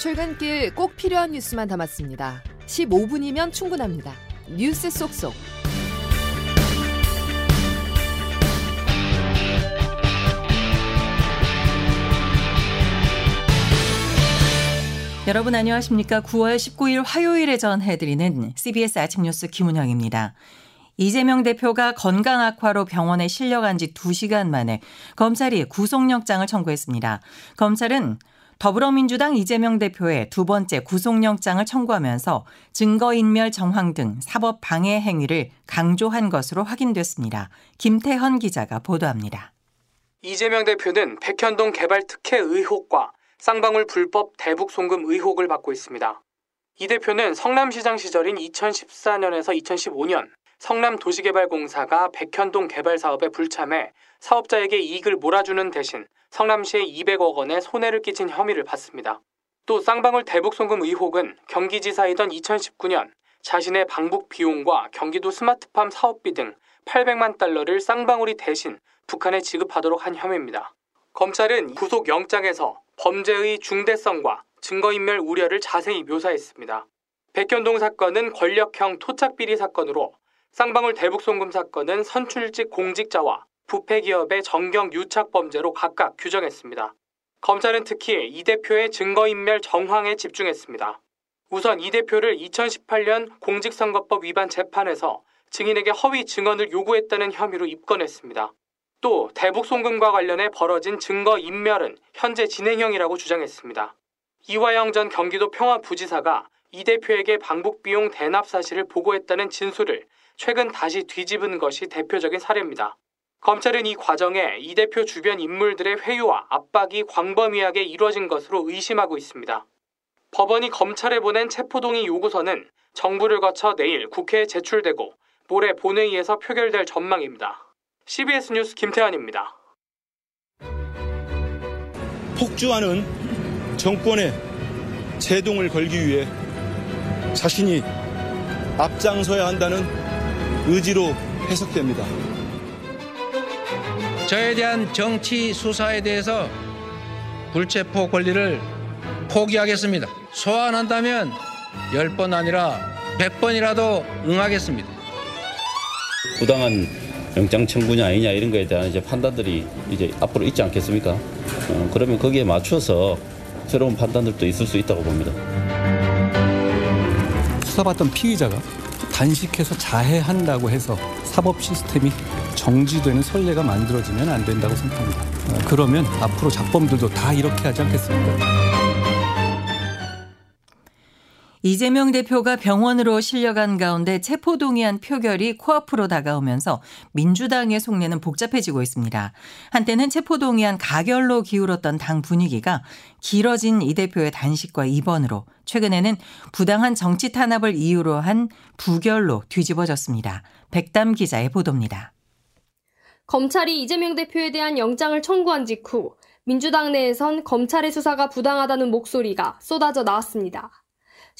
출근길 꼭 필요한 뉴스만 담았습니다. 15분이면 충분합니다. 뉴스 속속. 여러분 안녕하십니까? 9월 19일 화요일에 전해드리는 CBS 아침 뉴스 김은영입니다. 이재명 대표가 건강 악화로 병원에 실려간 지 2시간 만에 검찰이 구속영장을 청구했습니다. 검찰은 더불어민주당 이재명 대표의 두 번째 구속영장을 청구하면서 증거인멸 정황 등 사법 방해 행위를 강조한 것으로 확인됐습니다. 김태헌 기자가 보도합니다. 이재명 대표는 백현동 개발 특혜 의혹과 쌍방울 불법 대북 송금 의혹을 받고 있습니다. 이 대표는 성남시장 시절인 2014년에서 2015년 성남도시개발공사가 백현동 개발 사업에 불참해 사업자에게 이익을 몰아주는 대신 성남시에 200억 원의 손해를 끼친 혐의를 받습니다. 또 쌍방울 대북 송금 의혹은 경기지사이던 2019년 자신의 방북 비용과 경기도 스마트팜 사업비 등 800만 달러를 쌍방울이 대신 북한에 지급하도록 한 혐의입니다. 검찰은 구속영장에서 범죄의 중대성과 증거인멸 우려를 자세히 묘사했습니다. 백현동 사건은 권력형 토착비리 사건으로 쌍방울 대북송금 사건은 선출직 공직자와 부패기업의 정경 유착 범죄로 각각 규정했습니다. 검찰은 특히 이 대표의 증거인멸 정황에 집중했습니다. 우선 이 대표를 2018년 공직선거법 위반 재판에서 증인에게 허위 증언을 요구했다는 혐의로 입건했습니다. 또 대북 송금과 관련해 벌어진 증거 인멸은 현재 진행형이라고 주장했습니다. 이화영 전 경기도 평화부지사가 이 대표에게 방북 비용 대납 사실을 보고했다는 진술을 최근 다시 뒤집은 것이 대표적인 사례입니다. 검찰은 이 과정에 이 대표 주변 인물들의 회유와 압박이 광범위하게 이루어진 것으로 의심하고 있습니다. 법원이 검찰에 보낸 체포동의 요구서는 정부를 거쳐 내일 국회에 제출되고 모레 본회의에서 표결될 전망입니다. CBS 뉴스 김태환입니다. 폭주하는 정권의 제동을 걸기 위해 자신이 앞장서야 한다는 의지로 해석됩니다. 저에 대한 정치 수사에 대해서 불체포 권리를 포기하겠습니다. 소환한다면 10번 아니라 100번이라도 응하겠습니다. 부당한 영장 청구냐 아니냐 이런 거에 대한 이제 판단들이 이제 앞으로 있지 않겠습니까? 어, 그러면 거기에 맞춰서 새로운 판단들도 있을 수 있다고 봅니다. 수사받던 피의자가 단식해서 자해한다고 해서 사법 시스템이 정지되는 선례가 만들어지면 안 된다고 생각합니다. 어, 그러면 앞으로 잡범들도 다 이렇게 하지 않겠습니까? 이재명 대표가 병원으로 실려간 가운데 체포동의안 표결이 코앞으로 다가오면서 민주당의 속내는 복잡해지고 있습니다. 한때는 체포동의안 가결로 기울었던 당 분위기가 길어진 이 대표의 단식과 입원으로 최근에는 부당한 정치 탄압을 이유로 한 부결로 뒤집어졌습니다. 백담 기자의 보도입니다. 검찰이 이재명 대표에 대한 영장을 청구한 직후 민주당 내에선 검찰의 수사가 부당하다는 목소리가 쏟아져 나왔습니다.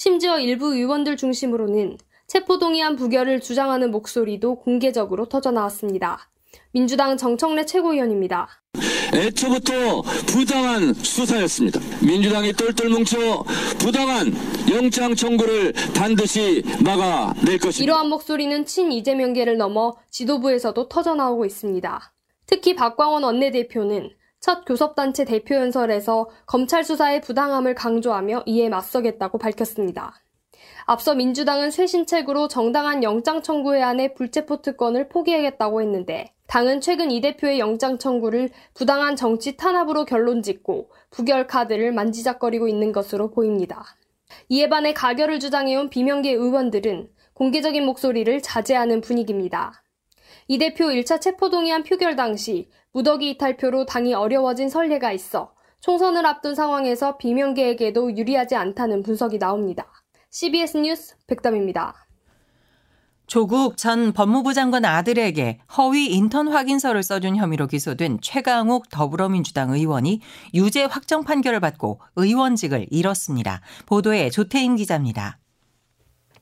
심지어 일부 의원들 중심으로는 체포동의안 부결을 주장하는 목소리도 공개적으로 터져 나왔습니다. 민주당 정청래 최고위원입니다. 애초부터 부당한 수사였습니다. 민주당이 똘똘 뭉쳐 부당한 영장 청구를 반드시 막아낼 것입니다. 이러한 목소리는 친 이재명계를 넘어 지도부에서도 터져 나오고 있습니다. 특히 박광원 원내대표는 첫 교섭단체 대표연설에서 검찰 수사의 부당함을 강조하며 이에 맞서겠다고 밝혔습니다. 앞서 민주당은 쇄신책으로 정당한 영장 청구 해안의 불체포 특권을 포기하겠다고 했는데 당은 최근 이 대표의 영장 청구를 부당한 정치 탄압으로 결론 짓고 부결 카드를 만지작거리고 있는 것으로 보입니다. 이에 반해 가결을 주장해온 비명계 의원들은 공개적인 목소리를 자제하는 분위기입니다. 이 대표 1차 체포동의안 표결 당시 무더기 이탈표로 당이 어려워진 선례가 있어 총선을 앞둔 상황에서 비명계에게도 유리하지 않다는 분석이 나옵니다. CBS 뉴스 백담입니다. 조국 전 법무부 장관 아들에게 허위 인턴 확인서를 써준 혐의로 기소된 최강욱 더불어민주당 의원이 유죄 확정 판결을 받고 의원직을 잃었습니다. 보도에 조태임 기자입니다.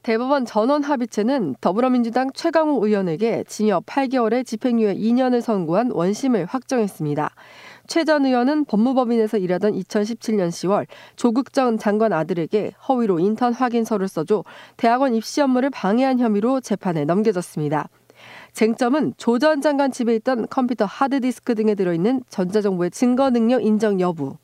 대법원 전원 합의체는 더불어민주당 최강욱 의원에게 징역 8개월에 집행유예 2년을 선고한 원심을 확정했습니다. 최 전 의원은 법무법인에서 일하던 2017년 10월 조국 전 장관 아들에게 허위로 인턴 확인서를 써줘 대학원 입시 업무를 방해한 혐의로 재판에 넘겨졌습니다. 쟁점은 조 전 장관 집에 있던 컴퓨터 하드디스크 등에 들어있는 전자정보의 증거 능력 인정 여부.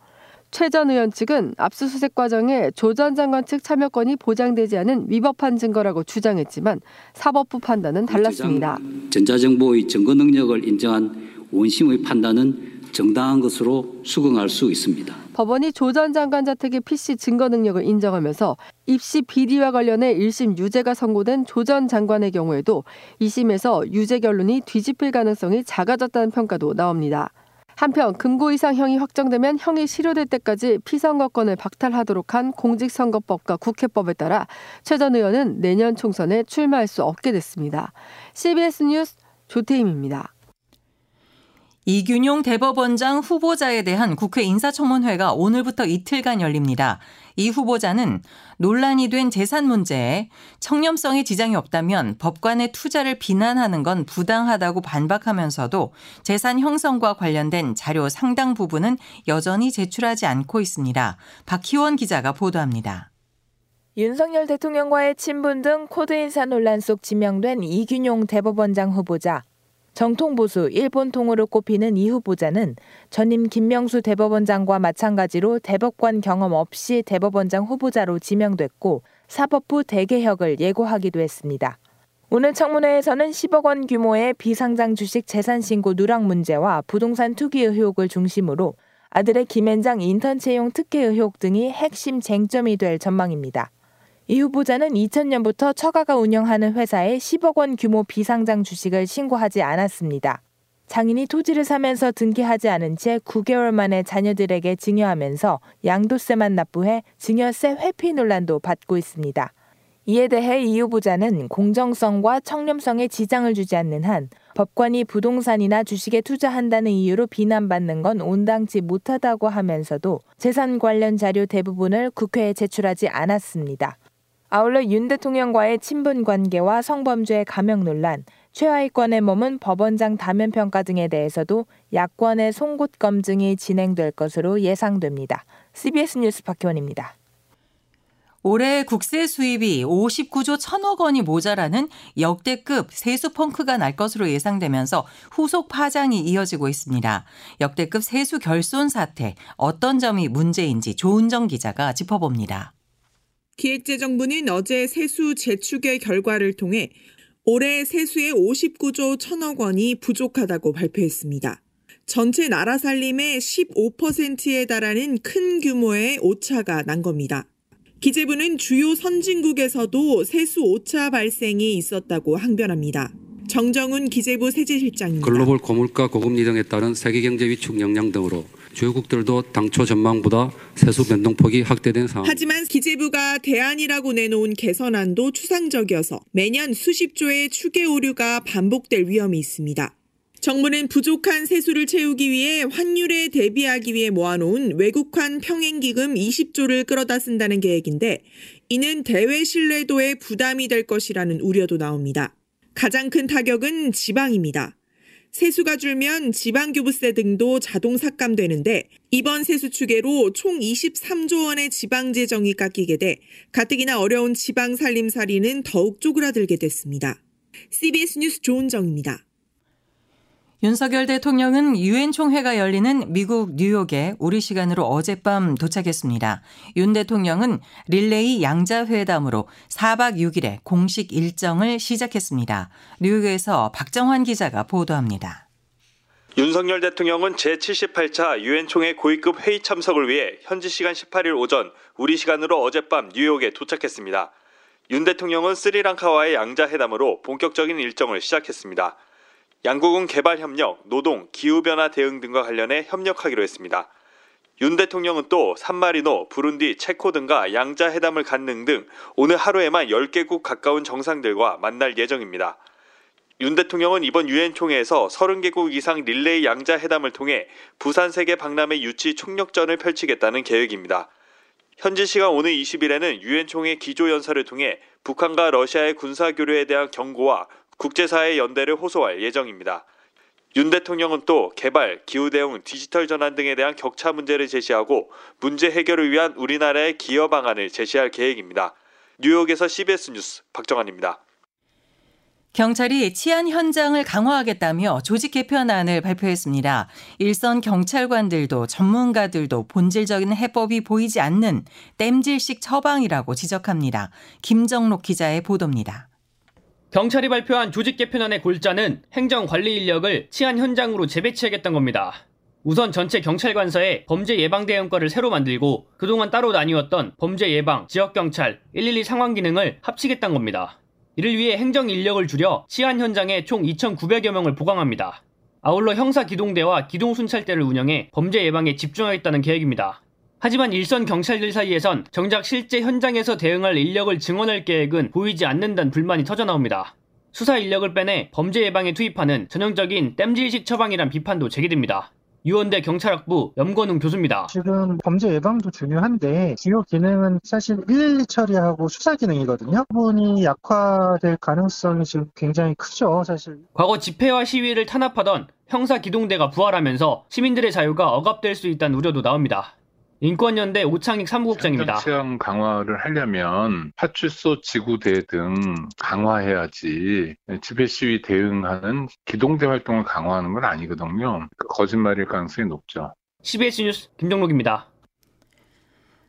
최 전 의원 측은 압수수색 과정에 조 전 장관 측 참여권이 보장되지 않은 위법한 증거라고 주장했지만 사법부 판단은 달랐습니다. 전자정보의 증거 능력을 인정한 원심의 판단은 정당한 것으로 수긍할 수 있습니다. 법원이 조 전 장관 자택의 PC 증거 능력을 인정하면서 입시 비리와 관련해 1심 유죄가 선고된 조 전 장관의 경우에도 2심에서 유죄 결론이 뒤집힐 가능성이 작아졌다는 평가도 나옵니다. 한편 금고 이상 형이 확정되면 형이 실효될 때까지 피선거권을 박탈하도록 한 공직선거법과 국회법에 따라 최 전 의원은 내년 총선에 출마할 수 없게 됐습니다. CBS 뉴스 조태임입니다. 이균용 대법원장 후보자에 대한 국회 인사청문회가 오늘부터 이틀간 열립니다. 이 후보자는 논란이 된 재산 문제에 청렴성에 지장이 없다면 법관의 투자를 비난하는 건 부당하다고 반박하면서도 재산 형성과 관련된 자료 상당 부분은 여전히 제출하지 않고 있습니다. 박희원 기자가 보도합니다. 윤석열 대통령과의 친분 등 코드 인사 논란 속 지명된 이균용 대법원장 후보자. 정통보수 일본 통으로 꼽히는 이 후보자는 전임 김명수 대법원장과 마찬가지로 대법관 경험 없이 대법원장 후보자로 지명됐고 사법부 대개혁을 예고하기도 했습니다. 오늘 청문회에서는 10억 원 규모의 비상장 주식 재산 신고 누락 문제와 부동산 투기 의혹을 중심으로 아들의 김앤장 인턴 채용 특혜 의혹 등이 핵심 쟁점이 될 전망입니다. 이 후보자는 2000년부터 처가가 운영하는 회사에 10억 원 규모 비상장 주식을 신고하지 않았습니다. 장인이 토지를 사면서 등기하지 않은 채 9개월 만에 자녀들에게 증여하면서 양도세만 납부해 증여세 회피 논란도 받고 있습니다. 이에 대해 이 후보자는 공정성과 청렴성에 지장을 주지 않는 한 법관이 부동산이나 주식에 투자한다는 이유로 비난받는 건 온당치 못하다고 하면서도 재산 관련 자료 대부분을 국회에 제출하지 않았습니다. 아울러 윤 대통령과의 친분 관계와 성범죄 감형 논란, 최하위권에 머문 법원장 다면 평가 등에 대해서도 야권의 송곳 검증이 진행될 것으로 예상됩니다. CBS 뉴스 박희원입니다. 올해 국세 수입이 59조 1천억 원이 모자라는 역대급 세수 펑크가 날 것으로 예상되면서 후속 파장이 이어지고 있습니다. 역대급 세수 결손 사태 어떤 점이 문제인지 조은정 기자가 짚어봅니다. 기획재정부는 어제 세수 재추계 결과를 통해 올해 세수의 59조 1천억 원이 부족하다고 발표했습니다. 전체 나라 살림의 15%에 달하는 큰 규모의 오차가 난 겁니다. 기재부는 주요 선진국에서도 세수 오차 발생이 있었다고 항변합니다. 정정훈 기재부 세제실장입니다. 글로벌 고물가 고금리 등에 따른 세계 경제 위축 영향 등으로 주요국들도 당초 전망보다 세수 변동폭이 확대된 상황. 하지만 기재부가 대안이라고 내놓은 개선안도 추상적이어서 매년 수십 조의 추계 오류가 반복될 위험이 있습니다. 정부는 부족한 세수를 채우기 위해 환율에 대비하기 위해 모아놓은 외국환 평행기금 20조를 끌어다 쓴다는 계획인데 이는 대외 신뢰도에 부담이 될 것이라는 우려도 나옵니다. 가장 큰 타격은 지방입니다. 세수가 줄면 지방교부세 등도 자동 삭감되는데 이번 세수 추계로 총 23조 원의 지방 재정이 깎이게 돼 가뜩이나 어려운 지방 살림살이는 더욱 쪼그라들게 됐습니다. CBS 뉴스 조은정입니다. 윤석열 대통령은 유엔 총회가 열리는 미국 뉴욕에 우리 시간으로 어젯밤 도착했습니다. 윤 대통령은 릴레이 양자회담으로 4박 6일의 공식 일정을 시작했습니다. 뉴욕에서 박정환 기자가 보도합니다. 윤석열 대통령은 제78차 유엔 총회 고위급 회의 참석을 위해 현지 시간 18일 오전 우리 시간으로 어젯밤 뉴욕에 도착했습니다. 윤 대통령은 스리랑카와의 양자회담으로 본격적인 일정을 시작했습니다. 양국은 개발 협력, 노동, 기후변화 대응 등과 관련해 협력하기로 했습니다. 윤 대통령은 또 산마리노, 부룬디, 체코 등과 양자 회담을 갖는 등 오늘 하루에만 10개국 가까운 정상들과 만날 예정입니다. 윤 대통령은 이번 유엔 총회에서 30개국 이상 릴레이 양자 회담을 통해 부산 세계 박람회 유치 총력전을 펼치겠다는 계획입니다. 현지 시간 오늘 20일에는 유엔 총회 기조 연설을 통해 북한과 러시아의 군사 교류에 대한 경고와 국제사회 연대를 호소할 예정입니다. 윤 대통령은 또 개발, 기후 대응, 디지털 전환 등에 대한 격차 문제를 제시하고 문제 해결을 위한 우리나라의 기여 방안을 제시할 계획입니다. 뉴욕에서 CBS 뉴스 박정환입니다. 경찰이 치안 현장을 강화하겠다며 조직 개편안을 발표했습니다. 일선 경찰관들도 전문가들도 본질적인 해법이 보이지 않는 땜질식 처방이라고 지적합니다. 김정록 기자의 보도입니다. 경찰이 발표한 조직 개편안의 골자는 행정 관리 인력을 치안 현장으로 재배치하겠다는 겁니다. 우선 전체 경찰관서에 범죄 예방 대응과를 새로 만들고 그동안 따로 나뉘었던 범죄 예방, 지역 경찰, 112 상황 기능을 합치겠다는 겁니다. 이를 위해 행정 인력을 줄여 치안 현장에 총 2,900여 명을 보강합니다. 아울러 형사 기동대와 기동 순찰대를 운영해 범죄 예방에 집중하겠다는 계획입니다. 하지만 일선 경찰들 사이에선 정작 실제 현장에서 대응할 인력을 증원할 계획은 보이지 않는다는 불만이 터져나옵니다. 수사 인력을 빼내 범죄 예방에 투입하는 전형적인 땜질식 처방이란 비판도 제기됩니다. 유원대 경찰학부 염건웅 교수입니다. 지금 범죄 예방도 중요한데 주요 기능은 사실 112 처리하고 수사 기능이거든요. 부분이 약화될 가능성이 지금 굉장히 크죠, 사실. 과거 집회와 시위를 탄압하던 형사 기동대가 부활하면서 시민들의 자유가 억압될 수 있다는 우려도 나옵니다. 인권연대 오창익 사무국장입니다. 치안 강화를 하려면 파출소 지구대 등 강화해야지 집회 시위 대응하는 기동대 활동을 강화하는 건 아니거든요. 거짓말일 가능성이 높죠. CBS 뉴스 김정록입니다.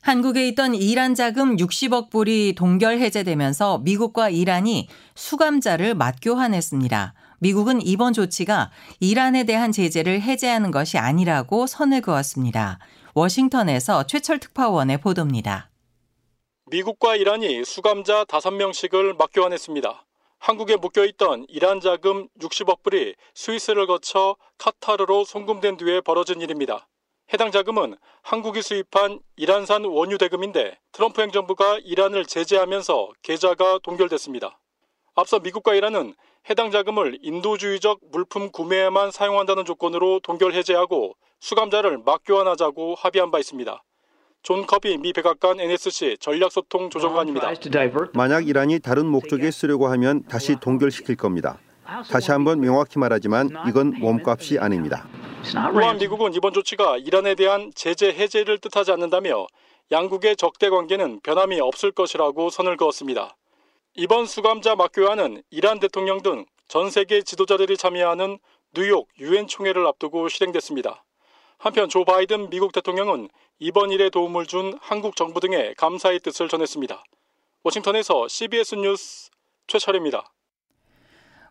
한국에 있던 이란 자금 60억 불이 동결 해제되면서 미국과 이란이 수감자를 맞교환했습니다. 미국은 이번 조치가 이란에 대한 제재를 해제하는 것이 아니라고 선을 그었습니다. 워싱턴에서 최철 특파원의 보도입니다. 미국과 이란이 수감자 5명씩을 맞교환했습니다. 한국에 묶여있던 이란 자금 60억 불이 스위스를 거쳐 카타르로 송금된 뒤에 벌어진 일입니다. 해당 자금은 한국이 수입한 이란산 원유 대금인데 트럼프 행정부가 이란을 제재하면서 계좌가 동결됐습니다. 앞서 미국과 이란은 해당 자금을 인도주의적 물품 구매에만 사용한다는 조건으로 동결 해제하고 수감자를 맞교환하자고 합의한 바 있습니다. 존 커비 미 백악관 NSC 전략소통 조정관입니다. 만약 이란이 다른 목적에 쓰려고 하면 다시 동결시킬 겁니다. 다시 한번 명확히 말하지만 이건 몸값이 아닙니다. 또한 미국은 이번 조치가 이란에 대한 제재 해제를 뜻하지 않는다며 양국의 적대 관계는 변함이 없을 것이라고 선을 그었습니다. 이번 수감자 맞교환은 이란 대통령 등 전 세계 지도자들이 참여하는 뉴욕 유엔 총회를 앞두고 실행됐습니다. 한편 조 바이든 미국 대통령은 이번 일에 도움을 준 한국 정부 등에 감사의 뜻을 전했습니다. 워싱턴에서 CBS 뉴스 최철입니다.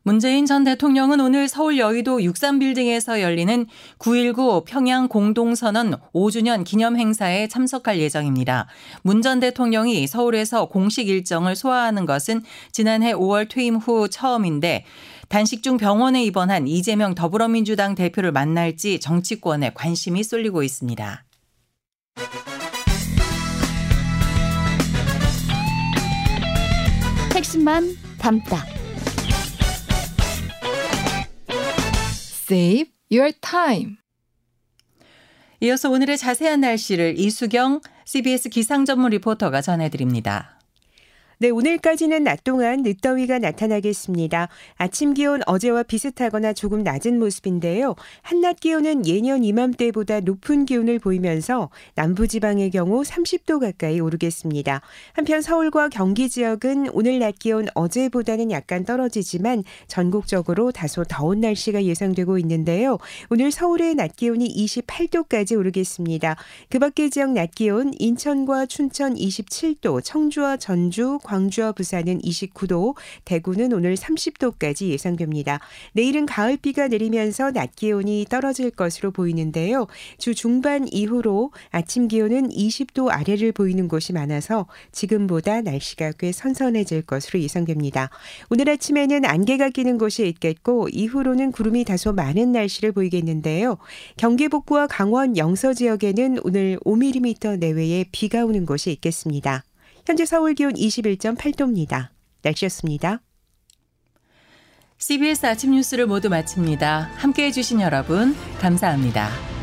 문재인 전 대통령은 오늘 서울 여의도 63빌딩에서 열리는 9.19 평양 공동선언 5주년 기념 행사에 참석할 예정입니다. 문 전 대통령이 서울에서 공식 일정을 소화하는 것은 지난해 5월 퇴임 후 처음인데 단식 중 병원에 입원한 이재명 더불어민주당 대표를 만날지 정치권에 관심이 쏠리고 있습니다. 핵심만 담다. Save your time. 이어서 오늘의 자세한 날씨를 이수경 CBS 기상 전문 리포터가 전해드립니다. 네, 오늘까지는 낮 동안 늦더위가 나타나겠습니다. 아침 기온 어제와 비슷하거나 조금 낮은 모습인데요. 한낮 기온은 예년 이맘때보다 높은 기온을 보이면서 남부지방의 경우 30도 가까이 오르겠습니다. 한편 서울과 경기 지역은 오늘 낮 기온 어제보다는 약간 떨어지지만 전국적으로 다소 더운 날씨가 예상되고 있는데요. 오늘 서울의 낮 기온이 28도까지 오르겠습니다. 그 밖의 지역 낮 기온 인천과 춘천 27도, 청주와 전주, 광주와 부산은 29도, 대구는 오늘 30도까지 예상됩니다. 내일은 가을비가 내리면서 낮 기온이 떨어질 것으로 보이는데요. 주 중반 이후로 아침 기온은 20도 아래를 보이는 곳이 많아서 지금보다 날씨가 꽤 선선해질 것으로 예상됩니다. 오늘 아침에는 안개가 끼는 곳이 있겠고 이후로는 구름이 다소 많은 날씨를 보이겠는데요. 경기 북부와 강원 영서 지역에는 오늘 5mm 내외의 비가 오는 곳이 있겠습니다. 현재 서울 기온 21.8도입니다. 날씨였습니다. CBS 아침 뉴스를 모두 마칩니다. 함께 해주신 여러분, 감사합니다.